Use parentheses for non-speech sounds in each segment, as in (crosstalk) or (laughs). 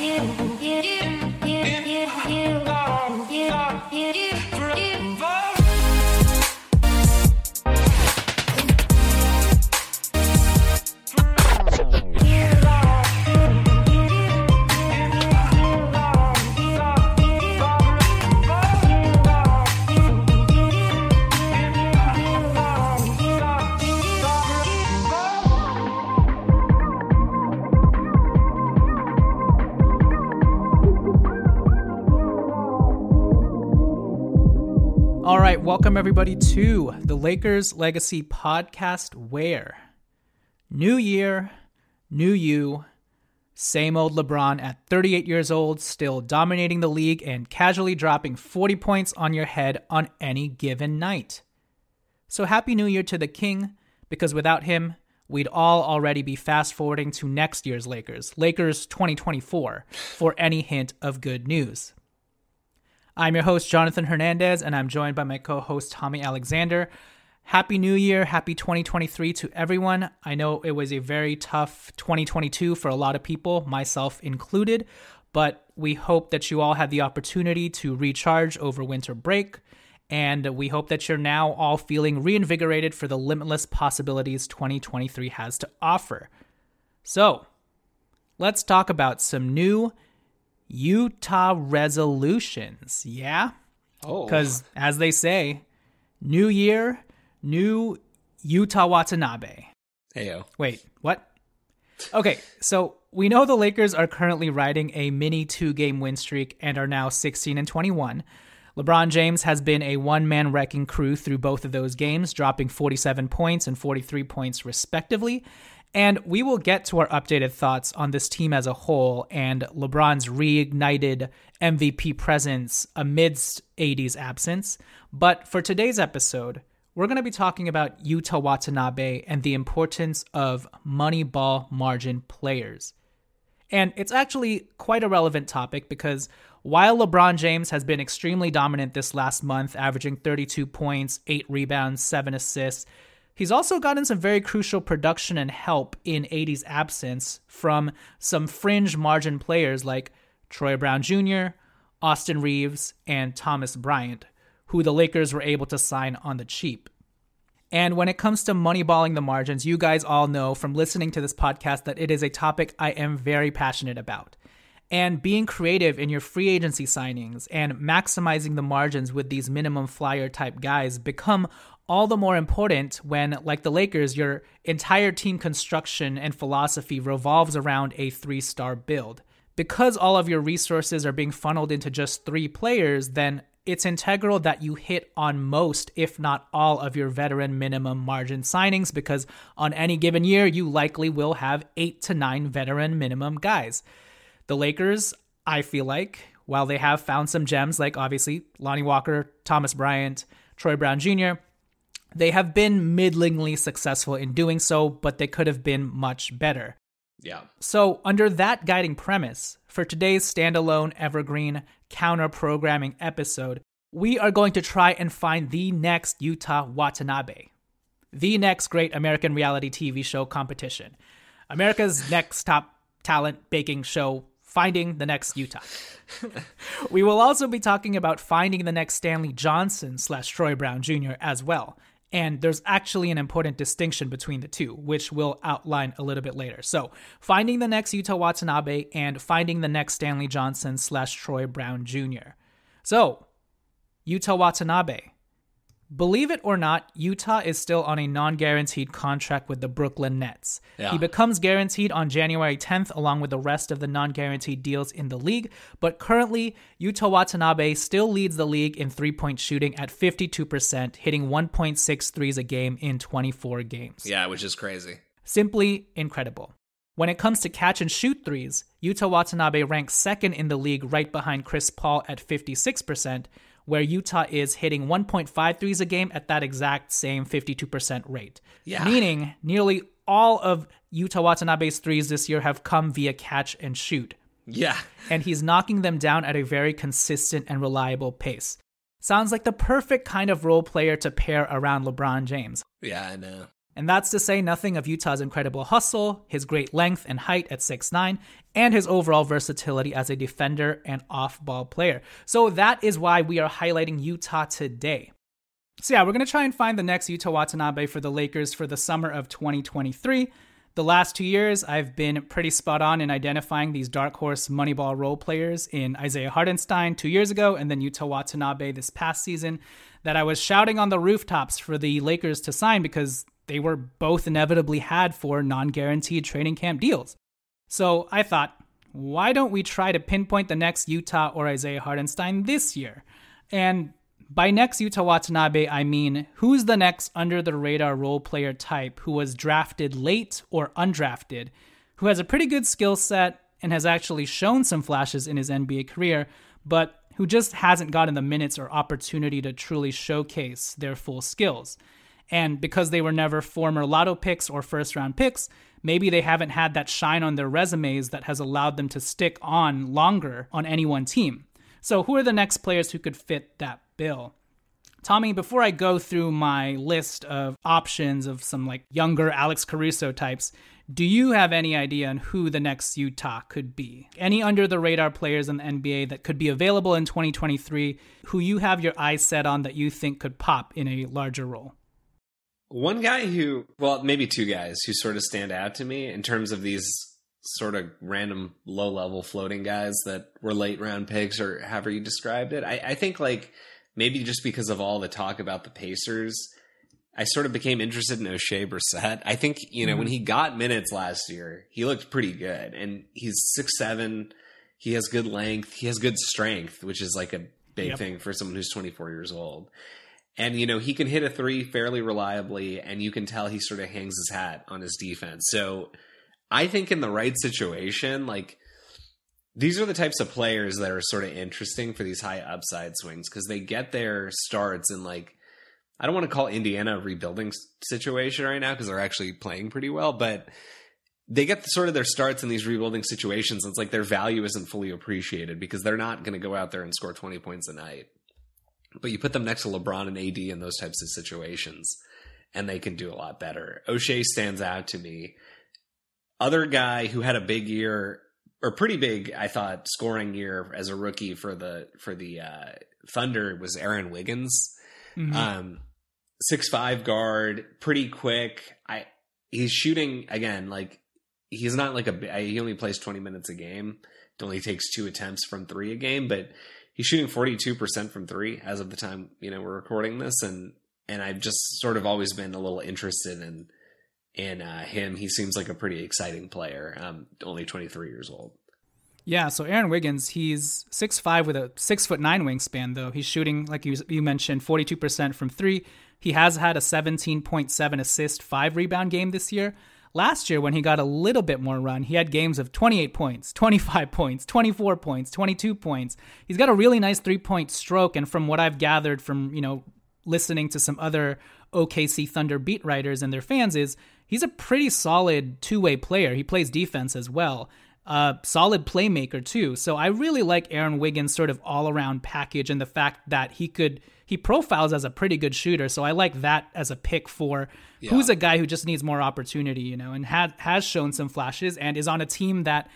All right, welcome everybody to the Lakers Legacy Podcast, where new year, new you, same old LeBron at 38 years old, still dominating the league and casually dropping 40 points on your head on any given night. So happy new year to the king, because without him, we'd all already be fast forwarding to next year's Lakers, Lakers 2024, for any hint of good news. I'm your host, Jonathan Hernandez, and I'm joined by my co host, Tommy Alexander. Happy New Year, happy 2023 to everyone. I know it was a very tough 2022 for a lot of people, myself included, but we hope that you all had the opportunity to recharge over winter break. And we hope that you're now all feeling reinvigorated for the limitless possibilities 2023 has to offer. So, let's talk about some new Yuta resolutions. Yeah? Oh. Because, as they say, new year, new Yuta Watanabe. Heyo. Wait, what? Okay, so we know the Lakers are currently riding a mini two game win streak and are now 16 and 21. LeBron James has been a one man wrecking crew through both of those games, dropping 47 points and 43 points respectively. And we will get to our updated thoughts on this team as a whole and LeBron's reignited MVP presence amidst AD's absence. But for today's episode, we're going to be talking about Yuta Watanabe and the importance of money ball margin players. And it's actually quite a relevant topic because while LeBron James has been extremely dominant this last month, averaging 32 points, 8 rebounds, 7 assists, He's also gotten some very crucial production and help in AD's absence from some fringe margin players like Troy Brown Jr., Austin Reaves, and Thomas Bryant, who the Lakers were able to sign on the cheap. And when it comes to moneyballing the margins, you guys all know from listening to this podcast that it is a topic I am very passionate about. And being creative in your free agency signings and maximizing the margins with these minimum flyer type guys become all the more important when, like the Lakers, your entire team construction and philosophy revolves around a three star build. Because all of your resources are being funneled into just three players, then it's integral that you hit on most, if not all, of your veteran minimum margin signings because on any given year, you likely will have eight to nine veteran minimum guys. The Lakers, I feel like, while they have found some gems like obviously Lonnie Walker, Thomas Bryant, Troy Brown Jr., they have been middlingly successful in doing so, but they could have been much better. Yeah. So, under that guiding premise, for today's standalone evergreen counter programming episode, we are going to try and find the next Yuta Watanabe, the next great American reality TV show competition, America's (laughs) next top talent baking show, Finding the Next Yuta. (laughs) we will also be talking about finding the next Stanley Johnson slash Troy Brown Jr. as well. And there's actually an important distinction between the two, which we'll outline a little bit later. So, finding the next Yuta Watanabe and finding the next Stanley Johnson slash Troy Brown Jr. So, Yuta Watanabe. Believe it or not, Yuta is still on a non guaranteed contract with the Brooklyn Nets. Yeah. He becomes guaranteed on January 10th, along with the rest of the non guaranteed deals in the league. But currently, Yuta Watanabe still leads the league in three point shooting at 52%, hitting 1.6 threes a game in 24 games. Yeah, which is crazy. Simply incredible. When it comes to catch and shoot threes, Yuta Watanabe ranks second in the league right behind Chris Paul at 56%, where Yuta is hitting 1.5 threes a game at that exact same 52% rate. Yeah. Meaning nearly all of Yuta Watanabe's threes this year have come via catch and shoot. Yeah. And he's knocking them down at a very consistent and reliable pace. Sounds like the perfect kind of role player to pair around LeBron James. Yeah, I know. And that's to say nothing of Yuta's incredible hustle, his great length and height at 6'9, and his overall versatility as a defender and off ball player. So that is why we are highlighting Yuta today. So, yeah, we're going to try and find the next Yuta Watanabe for the Lakers for the summer of 2023. The last two years, I've been pretty spot on in identifying these dark horse Moneyball role players in Isaiah Hartenstein two years ago and then Yuta Watanabe this past season that I was shouting on the rooftops for the Lakers to sign because they were both inevitably had for non guaranteed training camp deals. So I thought, why don't we try to pinpoint the next Yuta or Isaiah Hartenstein this year? And by next Yuta Watanabe, I mean who's the next under the radar role player type who was drafted late or undrafted, who has a pretty good skill set and has actually shown some flashes in his NBA career, but who just hasn't gotten the minutes or opportunity to truly showcase their full skills. And because they were never former lotto picks or first round picks, maybe they haven't had that shine on their resumes that has allowed them to stick on longer on any one team. So, who are the next players who could fit that bill? Tommy, before I go through my list of options of some like younger Alex Caruso types, do you have any idea on who the next Yuta could be? Any under the radar players in the NBA that could be available in 2023 who you have your eyes set on that you think could pop in a larger role? One guy who, well, maybe two guys who sort of stand out to me in terms of these sort of random low level floating guys that were late round picks or however you described it. I, I think like maybe just because of all the talk about the Pacers, I sort of became interested in Oshae Brissett. I think, you know, mm-hmm. when he got minutes last year, he looked pretty good. And he's six seven. He has good length. He has good strength, which is like a big yep. thing for someone who's 24 years old. And, you know, he can hit a three fairly reliably, and you can tell he sort of hangs his hat on his defense. So I think in the right situation, like, these are the types of players that are sort of interesting for these high upside swings because they get their starts in, like, I don't want to call Indiana a rebuilding situation right now because they're actually playing pretty well, but they get sort of their starts in these rebuilding situations. It's like their value isn't fully appreciated because they're not going to go out there and score 20 points a night. But you put them next to LeBron and AD in those types of situations, and they can do a lot better. Oshae stands out to me. Other guy who had a big year, or pretty big, I thought, scoring year as a rookie for the for the uh, Thunder was Aaron Wiggins. Mm-hmm. Um, six five guard, pretty quick. I he's shooting again like he's not like a he only plays twenty minutes a game. It only takes two attempts from three a game, but he's shooting 42% from three as of the time, you know, we're recording this. And, and I've just sort of always been a little interested in, in uh, him. He seems like a pretty exciting player. Um, only 23 years old. Yeah, so Aaron Wiggins, he's six five with a six foot nine wingspan, though. He's shooting, like you, you mentioned, 42% from three. He has had a 17.7 assist, five rebound game this year. Last year, when he got a little bit more run, he had games of 28 points, 25 points, 24 points, 22 points. He's got a really nice three point stroke. And from what I've gathered from, you know, listening to some other OKC Thunder beat writers and their fans, is he's a pretty solid two way player. He plays defense as well. Uh, solid playmaker too. So I really like Aaron Wiggins' sort of all around package and the fact that he could he profiles as a pretty good shooter. So I like that as a pick for yeah. who's a guy who just needs more opportunity, you know, and has has shown some flashes and is on a team that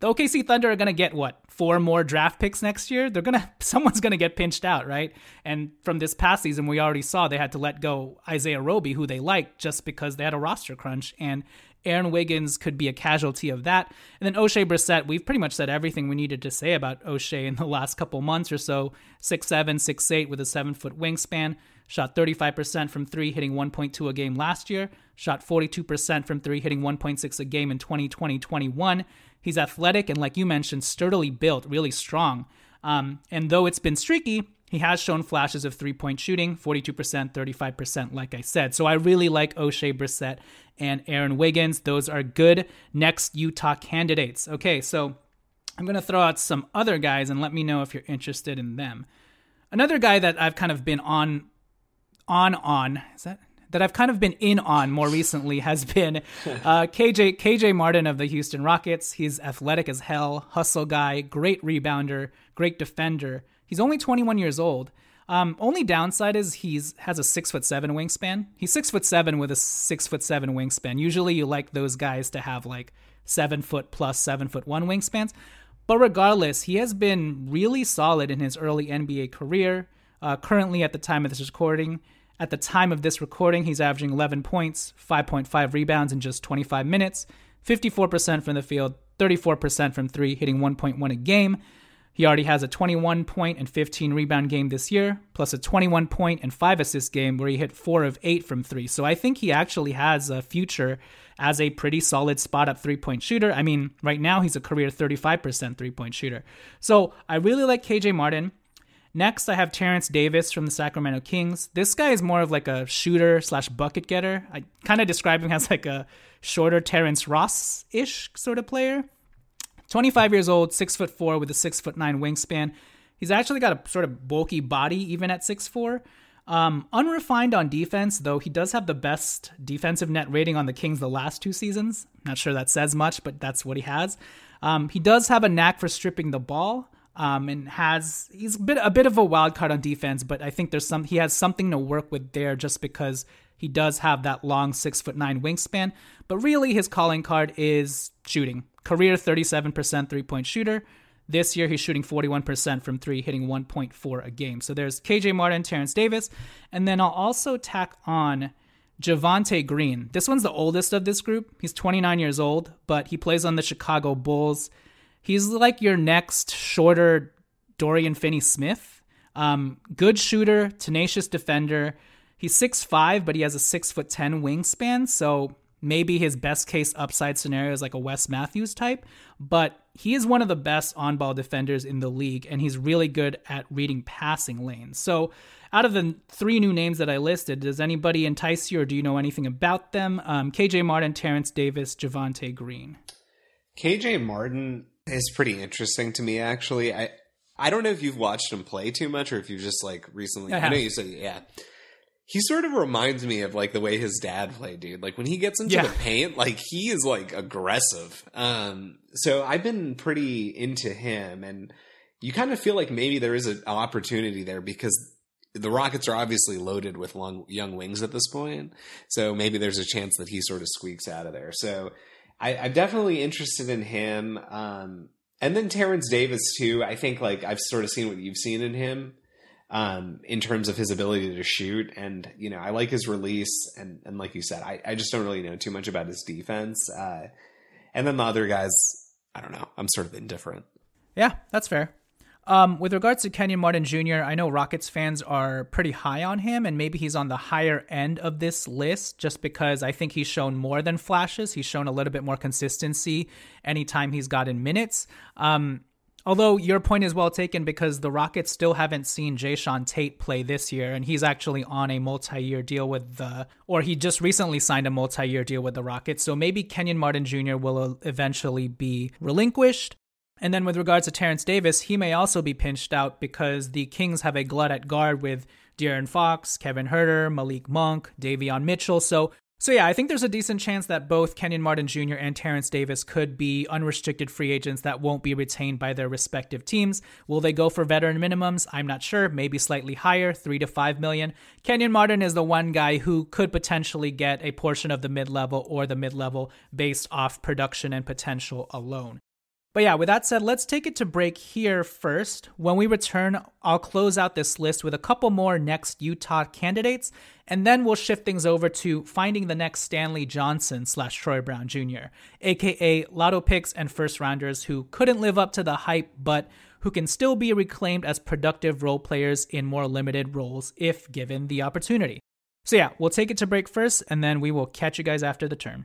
the OKC Thunder are going to get what four more draft picks next year. They're gonna (laughs) someone's going to get pinched out, right? And from this past season, we already saw they had to let go Isaiah Roby, who they liked, just because they had a roster crunch. And Aaron Wiggins could be a casualty of that. And then Oshae Brissett, we've pretty much said everything we needed to say about Oshae in the last couple months or so. Six seven, six eight, with a 7 foot wingspan. Shot 35% from three, hitting 1.2 a game last year. Shot 42% from three, hitting 1.6 a game in 2020 21. He's athletic and, like you mentioned, sturdily built, really strong. Um, and though it's been streaky, he has shown flashes of three point shooting 42%, 35%, like I said. So I really like Oshae Brissett and Aaron Wiggins. Those are good next Yuta candidates. Okay, so I'm going to throw out some other guys and let me know if you're interested in them. Another guy that I've kind of been on, on, on, is that? That I've kind of been in on more recently has been uh, KJ KJ Martin of the Houston Rockets. He's athletic as hell, hustle guy, great rebounder, great defender. He's only 21 years old. Um, only downside is he's has a six foot seven wingspan. He's six foot seven with a six foot seven wingspan. Usually, you like those guys to have like seven foot plus seven foot one wingspans. But regardless, he has been really solid in his early NBA career. Uh, currently, at the time of this recording, at the time of this recording, he's averaging 11 points, 5.5 rebounds in just 25 minutes, 54% from the field, 34% from three, hitting 1.1 a game. He already has a 21 point and 15 rebound game this year, plus a 21 point and 5 assist game where he hit 4 of 8 from 3. So I think he actually has a future as a pretty solid spot up three point shooter. I mean, right now he's a career 35% three point shooter. So I really like KJ Martin. Next, I have Terence Davis from the Sacramento Kings. This guy is more of like a shooter slash bucket getter. I kind of describe him as like a shorter Terrence Ross ish sort of player. 25 years old, six foot four with a six foot nine wingspan. He's actually got a sort of bulky body even at six four. Um, unrefined on defense, though he does have the best defensive net rating on the Kings the last two seasons. Not sure that says much, but that's what he has. Um, he does have a knack for stripping the ball. Um, and has he's a bit a bit of a wild card on defense, but I think there's some he has something to work with there just because he does have that long six foot nine wingspan. But really, his calling card is shooting. Career 37% three point shooter. This year, he's shooting 41% from three, hitting 1.4 a game. So there's KJ Martin, Terence Davis. And then I'll also tack on Javonte Green. This one's the oldest of this group. He's 29 years old, but he plays on the Chicago Bulls. He's like your next shorter Dorian Finney Smith. Um, good shooter, tenacious defender. He's 6'5, but he has a 6 foot 10 wingspan. So maybe his best case upside scenario is like a Wes Matthews type, but he is one of the best on ball defenders in the league, and he's really good at reading passing lanes. So, out of the three new names that I listed, does anybody entice you, or do you know anything about them? Um, KJ Martin, Terence Davis, Javonte Green. KJ Martin is pretty interesting to me, actually. I I don't know if you've watched him play too much, or if you've just like recently. I, I know you said yeah he sort of reminds me of like the way his dad played, dude. Like when he gets into yeah. the paint, like he is like aggressive. Um, so I've been pretty into him, and you kind of feel like maybe there is an opportunity there because the Rockets are obviously loaded with long, young wings at this point. So maybe there's a chance that he sort of squeaks out of there. So I, am definitely interested in him. Um, and then Terence Davis too. I think like I've sort of seen what you've seen in him um, in terms of his ability to shoot. And, you know, I like his release. And, and like you said, I, I just don't really know too much about his defense. Uh, and then the other guys, I don't know. I'm sort of indifferent. Yeah, that's fair. Um, with regards to Kenyon Martin Jr., I know Rockets fans are pretty high on him, and maybe he's on the higher end of this list just because I think he's shown more than flashes. He's shown a little bit more consistency anytime he's gotten minutes. Um, Although your point is well taken because the Rockets still haven't seen Jae'Sean Tate play this year, and he's actually on a multi-year deal with the, or he just recently signed a multi-year deal with the Rockets. So maybe Kenyon Martin Jr. will eventually be relinquished. And then with regards to Terence Davis, he may also be pinched out because the Kings have a glut at guard with De'Aaron Fox, Kevin Huerter, Malik Monk, Davion Mitchell. So so yeah, I think there's a decent chance that both Kenyon Martin Jr. and Terence Davis could be unrestricted free agents that won't be retained by their respective teams. Will they go for veteran minimums? I'm not sure. Maybe slightly higher, three to five million. Kenyon Martin is the one guy who could potentially get a portion of the mid level or the mid level based off production and potential alone. But yeah, with that said, let's take it to break here first. When we return, I'll close out this list with a couple more next Yuta candidates, and then we'll shift things over to finding the next Stanley Johnson slash Troy Brown Jr., aka lotto picks and first rounders who couldn't live up to the hype, but who can still be reclaimed as productive role players in more limited roles if given the opportunity. So yeah, we'll take it to break first, and then we will catch you guys after the turn.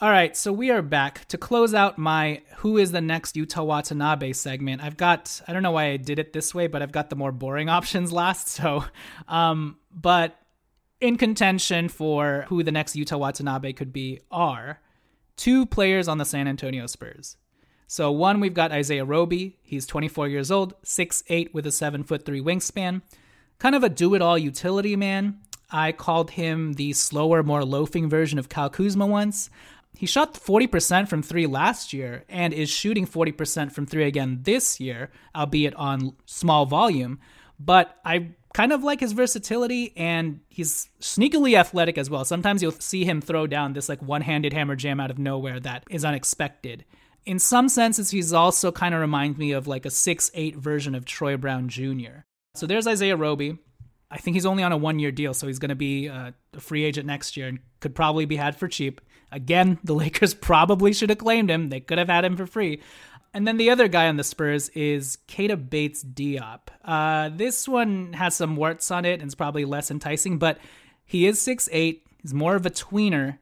All right, so we are back to close out my Who is the Next Yuta Watanabe segment. I've got, I don't know why I did it this way, but I've got the more boring (laughs) options last. So, um, but in contention for who the next Yuta Watanabe could be are two players on the San Antonio Spurs. So, one, we've got Isaiah Roby. He's 24 years old, 6'8 with a 7 foot 3 wingspan. Kind of a do it all utility man. I called him the slower, more loafing version of Kyle Kuzma once. He shot 40% from three last year and is shooting 40% from three again this year, albeit on small volume. But I kind of like his versatility and he's sneakily athletic as well. Sometimes you'll see him throw down this like one handed hammer jam out of nowhere that is unexpected. In some senses, he's also kind of reminds me of like a six-eight version of Troy Brown Jr. So there's Isaiah Roby. I think he's only on a one year deal, so he's going to be uh, a free agent next year and could probably be had for cheap. Again, the (laughs) Lakers probably should have claimed him. They could have had him for free. And then the other guy on the Spurs is Keita Bates Diop. Uh, this one has some warts on it and it's probably less enticing, but he is 6'8. He's more of a tweener.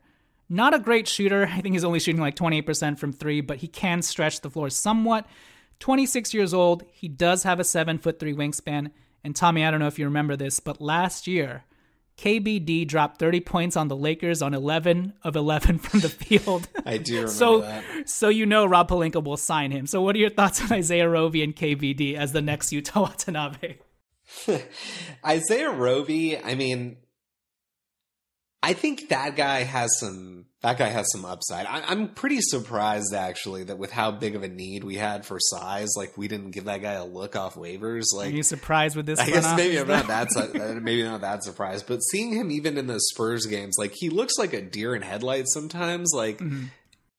Not a great shooter. I think he's only shooting like 28% from three, but he can stretch the floor somewhat. 26 years old. He does have a 7 foot 3 wingspan. And Tommy, I don't know if you remember this, but last year, KBD dropped 30 points on the Lakers on 11 of 11 from the field. (laughs) I do remember so, that. So you know Rob Pelinka will sign him. So what are your thoughts on Isaiah Roby and KBD as the next Yuta Watanabe? (laughs) Isaiah Roby, I mean, I think that guy has some. That guy has some upside. I, I'm pretty surprised actually that with how big of a need we had for size, like we didn't give that guy a look off waivers. Like, Are you surprised with this? I guess maybe I'm not that su- (laughs) maybe not that surprised, but seeing him even in the Spurs games, like he looks like a deer in headlights sometimes. Like Mm-hmm.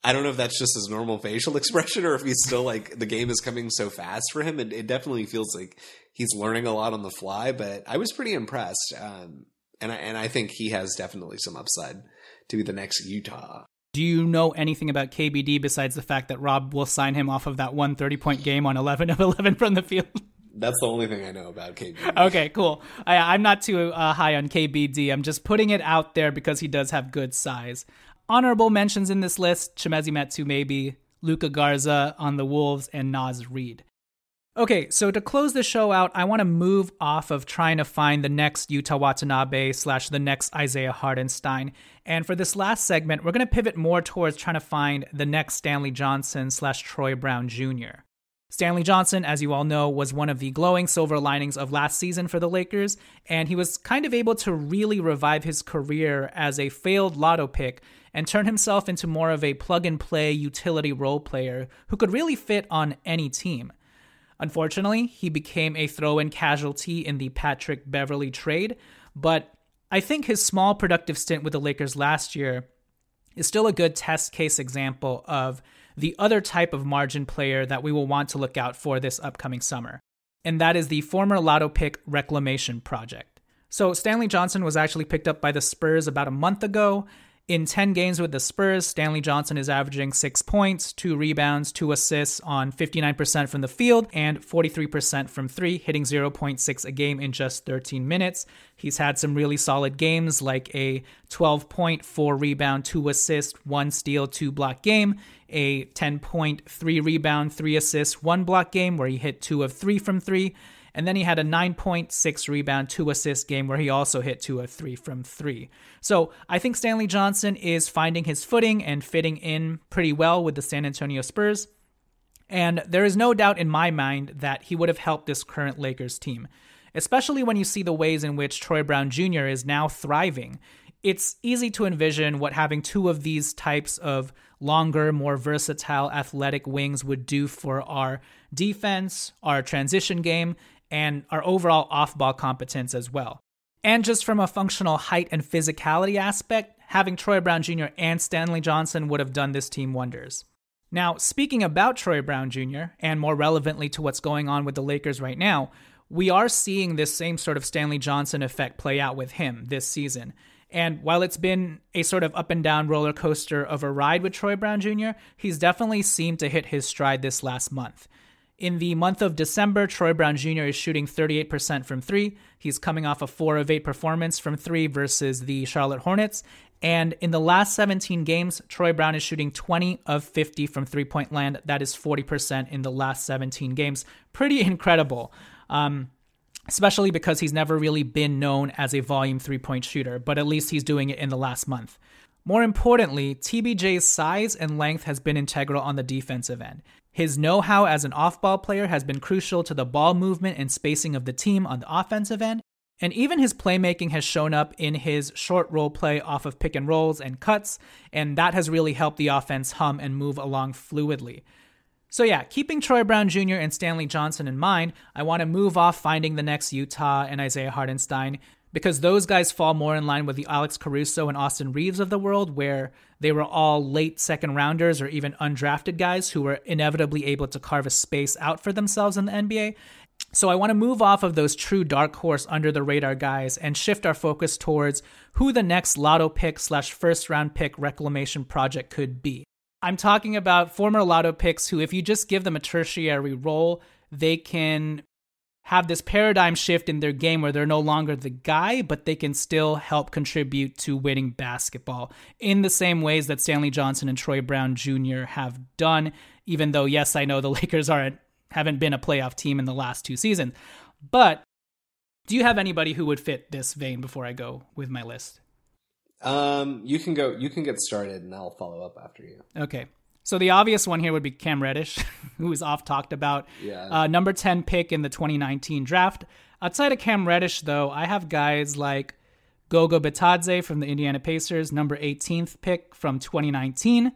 I don't know if that's just his normal facial (laughs) expression or if he's still like the game is coming so fast for him. It, it definitely feels like he's learning a lot on the fly. But I was pretty impressed, um, and I, and I think he has definitely some upside to be the next Yuta. Do you know anything about KBD besides the fact that Rob will sign him off of that one 30 point game on 11 of 11 from the field? (laughs) That's the only thing I know about KBD. okay, cool. I, I'm not too uh, high on KBD. I'm just putting it out there because he does have good size. Honorable mentions in this list Chimezie Metu, maybe, Luka Garza on the Wolves, and Naz Reid. Okay, so to close the show out, I want to move off of trying to find the next Yuta Watanabe slash the next Isaiah Hartenstein. And for this last segment, we're going to pivot more towards trying to find the next Stanley Johnson slash Troy Brown Jr. Stanley Johnson, as you all know, was one of the glowing silver linings of last season for the Lakers, and he was kind of able to really revive his career as a failed lotto pick and turn himself into more of a plug and play utility role player who could really fit on any team. Unfortunately, he became a throw in casualty in the Patrick Beverley trade, but I think his small productive stint with the Lakers last year is still a good test case example of the other type of margin player that we will want to look out for this upcoming summer. And that is the former lotto pick reclamation project. So, Stanley Johnson was actually picked up by the Spurs about a month ago, in 10 games with the Spurs, Stanley Johnson is averaging 6 points, 2 rebounds, 2 assists on 59% from the field and 43% from 3, hitting 0.6 a game in just 13 minutes. He's had some really solid games like a 12 point, 4 rebound, 2 assist, 1 steal, 2 block game, a 10 point, 3 rebound, 3 assist, 1 block game where he hit 2 of 3 from 3 and then he had a 9.6 rebound, two assist game where he also hit two of three from three. So I think Stanley Johnson is finding his footing and fitting in pretty well with the San Antonio Spurs. And there is no doubt in my mind that he would have helped this current Lakers team, especially when you see the ways in which Troy Brown Jr. is now thriving. It's easy to envision what having two of these types of longer, more versatile athletic wings would do for our defense, our transition game, and our overall off ball competence as well. And just from a functional height and physicality aspect, having Troy Brown Jr. and Stanley Johnson would have done this team wonders. Now, speaking about Troy Brown Jr., and more relevantly to what's going on with the Lakers right now, we are seeing this same sort of Stanley Johnson effect play out with him this season. And while it's been a sort of up and down roller coaster of a ride with Troy Brown Jr., he's definitely seemed to hit his stride this last month. In the month of December, Troy Brown Jr. is shooting 38% from three. He's coming off a 4 of 8 performance from three versus the Charlotte Hornets. And in the last 17 games, Troy Brown is shooting 20 of 50 from three point land. That is 40% in the last 17 games. Pretty (laughs) incredible. Um, especially because he's never really been known as a volume three point shooter, but at least he's doing it in the last month. More importantly, TBJ's size and length has been integral on the defensive end. His know how as an off ball player has been crucial to the ball movement and spacing of the team on the offensive end, and even his playmaking has shown up in his short role play off of pick and rolls and cuts, and that has really helped the offense hum and move along fluidly. So, yeah, keeping Troy Brown Jr. and Stanley Johnson in mind, I want to move off finding the next Yuta and Isaiah Hartenstein because those guys fall more in line with the Alex Caruso and Austin Reaves of the world, where they were all late second rounders or even undrafted guys who were inevitably able to carve a space out for themselves in the NBA. So I want to move off of those true dark horse under the radar guys and shift our focus towards who the next lotto pick slash first round pick reclamation project could be. I'm talking about former lotto picks who, if you just give them a tertiary role, they can have this paradigm shift in their game where they're no longer the guy, but they can still help contribute to winning basketball in the same ways that Stanley Johnson and Troy Brown Jr. have done. Even though, yes, I know the (laughs) Lakers aren't haven't been a playoff team in the last two seasons, but do you have anybody who would fit this vein before I go with my list? Um, you can go. You can get started, and I'll follow up after you. Okay. So the obvious one here would be Cam Reddish, (laughs) who is off talked about. Yeah. Uh, number 10 pick in the 2019 draft. Outside of Cam Reddish, though, I have guys like Goga Bitadze from the Indiana Pacers, number 18th pick from 2019.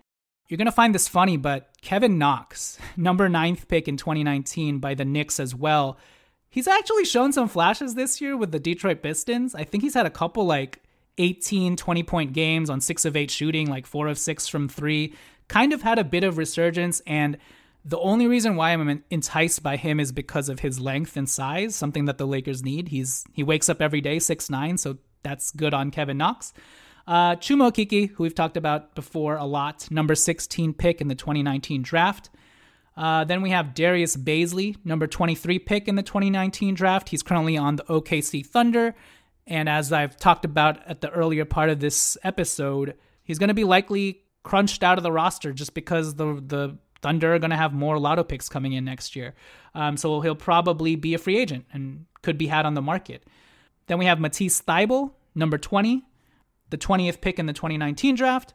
You're going to find this funny, but Kevin Knox, (laughs) number 9th pick in 2019 by the Knicks as well. He's actually shown some flashes this year with the Detroit Pistons. I think he's had a couple like 18, 20 point games on 6 of 8 shooting, like 4 of 6 from 3 kind of had a bit of resurgence and the only reason why I'm enticed by him is because of his length and size, something that the Lakers need. He's he wakes up every day six nine, so that's good on Kevin Knox. Uh, Chuma Okeke, who we've talked about before a lot, number 16 pick in the 2019 draft. Uh, then we have Darius Bazley, number 23 pick in the 2019 draft. He's currently on the OKC Thunder. And as I've talked about at the earlier part of this episode, he's going to be likely crunched out of the roster just because the the Thunder are going to have more lotto picks coming in next year. Um, so he'll probably be a free agent and could be had on the market. Then we have Matisse Thybulle, number 20, the 20th pick in the 2019 draft.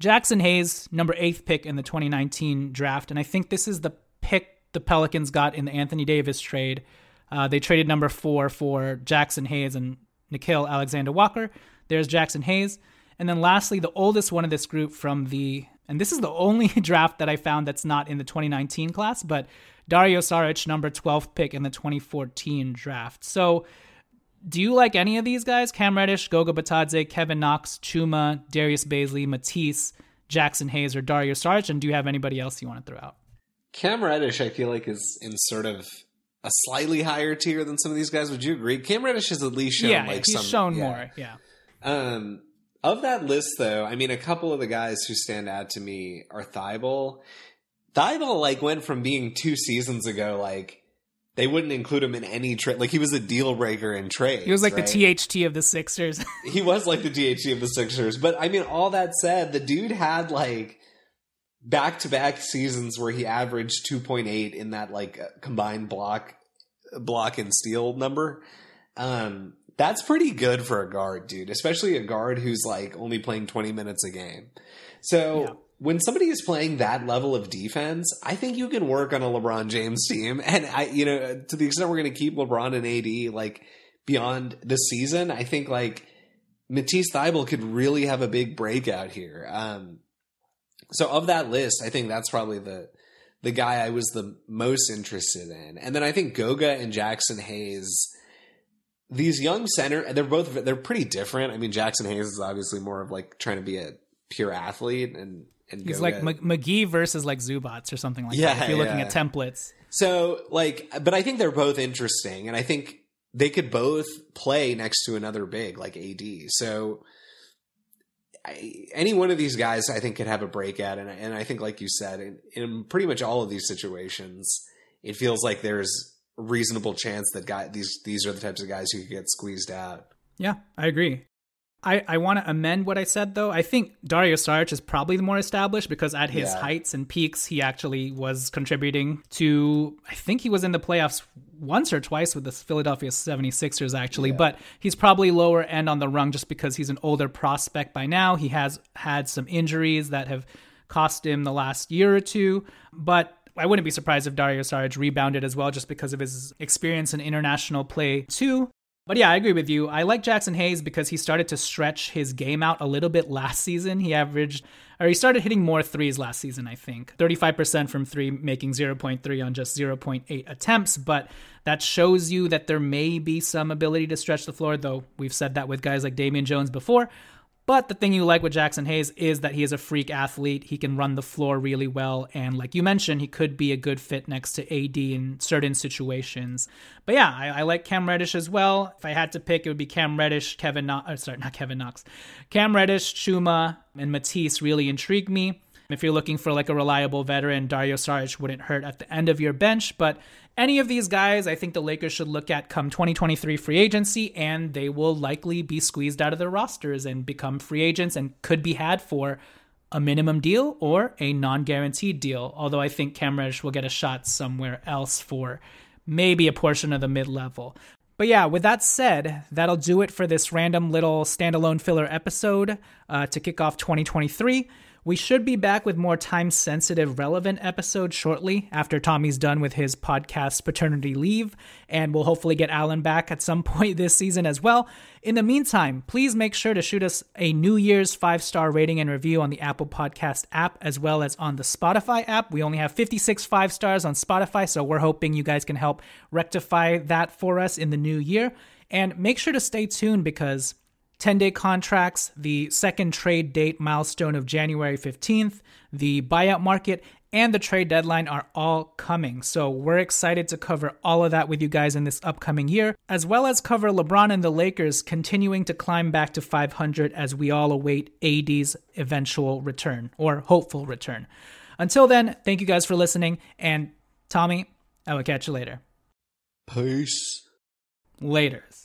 Jaxson Hayes, number 8th pick in the 2019 draft. And I think this is the pick the Pelicans got in the Anthony Davis trade. Uh, they traded number four for Jaxson Hayes and Nickeil Alexander Walker. There's Jaxson Hayes. And then lastly, the oldest one of this group from the, and this is the only (laughs) draft that I found that's not in the 2019 class, but Dario Saric, number 12th pick in the 2014 draft. So, do you like any of these guys? Cam Reddish, Goga Bitadze, Kevin Knox, Chuma, Darius Bazley, Matisse, Jaxson Hayes, or Dario Saric? And do you have anybody else you want to throw out? Cam Reddish, I feel like, is in sort of a slightly higher tier than some of these guys. Would you agree? Cam Reddish has at least shown yeah, like he's some, shown yeah. more. Yeah. Um, of that list, though, I mean, a couple of the guys who stand out to me are Thybulle. Thybulle, like, went from being two seasons ago, like, they wouldn't include him in any trade. Like, he was a deal breaker in trade. He was like right? the THT of the Sixers. he was like the THT (laughs) of the Sixers. But I mean, all that said, the dude had like back to back seasons where he averaged 2.8 in that like combined block, block and steal number. Um, that's pretty good for a guard, dude, especially a guard who's like only playing 20 minutes a game. So Yeah. when somebody is playing that level of defense, I think you can work on a LeBron James team. (laughs) And I, you know, to the extent we're going to keep LeBron and AD like beyond the season, I think like Matisse Thybulle could really have a big breakout here. Um, so of that list, I think that's probably the the guy I was the most interested in. And then I think Goga and Jaxson Hayes, these young center, they're both they're pretty different. I mean, Jaxson Hayes is obviously more of like trying to be a pure athlete, and and He's like M- McGee versus like Zubac or something like Yeah, that. If you're looking at templates. So, like, but I think they're both interesting, and I think they could both play next to another big like AD. So, I, any one of these guys, I think, could have a breakout, and and I think, like you said, in, in pretty much all of these situations, it feels like there's reasonable chance that guy these these are the types of guys who get squeezed out. Yeah, I agree. I, I want to amend what I said though. I think Dario Saric is probably the more established because at his Yeah. heights and peaks, he actually was contributing to, I think he was in the playoffs once or twice with the Philadelphia 76ers actually, but he's probably lower end on the rung just because he's an older prospect by now. He has had some injuries that have cost him the last year or two, but I wouldn't be surprised if Dario Saric rebounded as well just because of his experience in international play too. But yeah, I agree with you. I like Jaxson Hayes because he started to stretch his game out a little bit last season. He averaged, or he started hitting more threes last season, I think. 35% from three, making 0.3 on just 0.8 attempts. But that shows you that there may be some ability to stretch the floor, though we've said that with guys like Damian Jones before. But the thing you like with Jaxson Hayes is that he is a freak athlete. He can run the floor really well. And like you mentioned, he could be a good fit next to AD in certain situations. But yeah, I, I like Cam Reddish as well. If I had to pick, it would be Cam Reddish, Kevin Knox, uh, sorry, not Kevin Knox. Cam Reddish, Chuma, and Matisse really intrigue me. If you're looking for like a reliable veteran, Dario Saric wouldn't hurt at the end of your bench. But any of these guys, I think the Lakers should look at come 2023 free agency, and they will likely be squeezed out of their rosters and become free agents and could be had for a minimum deal or a non guaranteed deal. Although I think Cam will get a shot somewhere else for maybe a portion of the mid level. But yeah, with that said, that'll do it for this random little standalone filler episode uh, to kick off 2023. We should be back with more time sensitive, relevant episodes shortly after Tommy's done with his podcast paternity leave, and we'll hopefully get Alan back at some (laughs) point this season as well. In the meantime, please make sure to shoot us a New Year's five star rating and review on the Apple Podcast app as well as on the Spotify app. We only have 56 five stars on Spotify, so we're hoping you guys can help rectify that for us in the new year. And make sure to stay tuned because 10 day contracts, the second trade date milestone of January 15th, the buyout market, and the trade deadline are all coming. So we're excited to cover all of that with you guys in this upcoming year, as well as cover LeBron and the Lakers continuing to climb back to 500 as we all await AD's eventual return or hopeful return. Until then, thank you guys for listening. And Tommy, I will catch you later. Peace. Laters.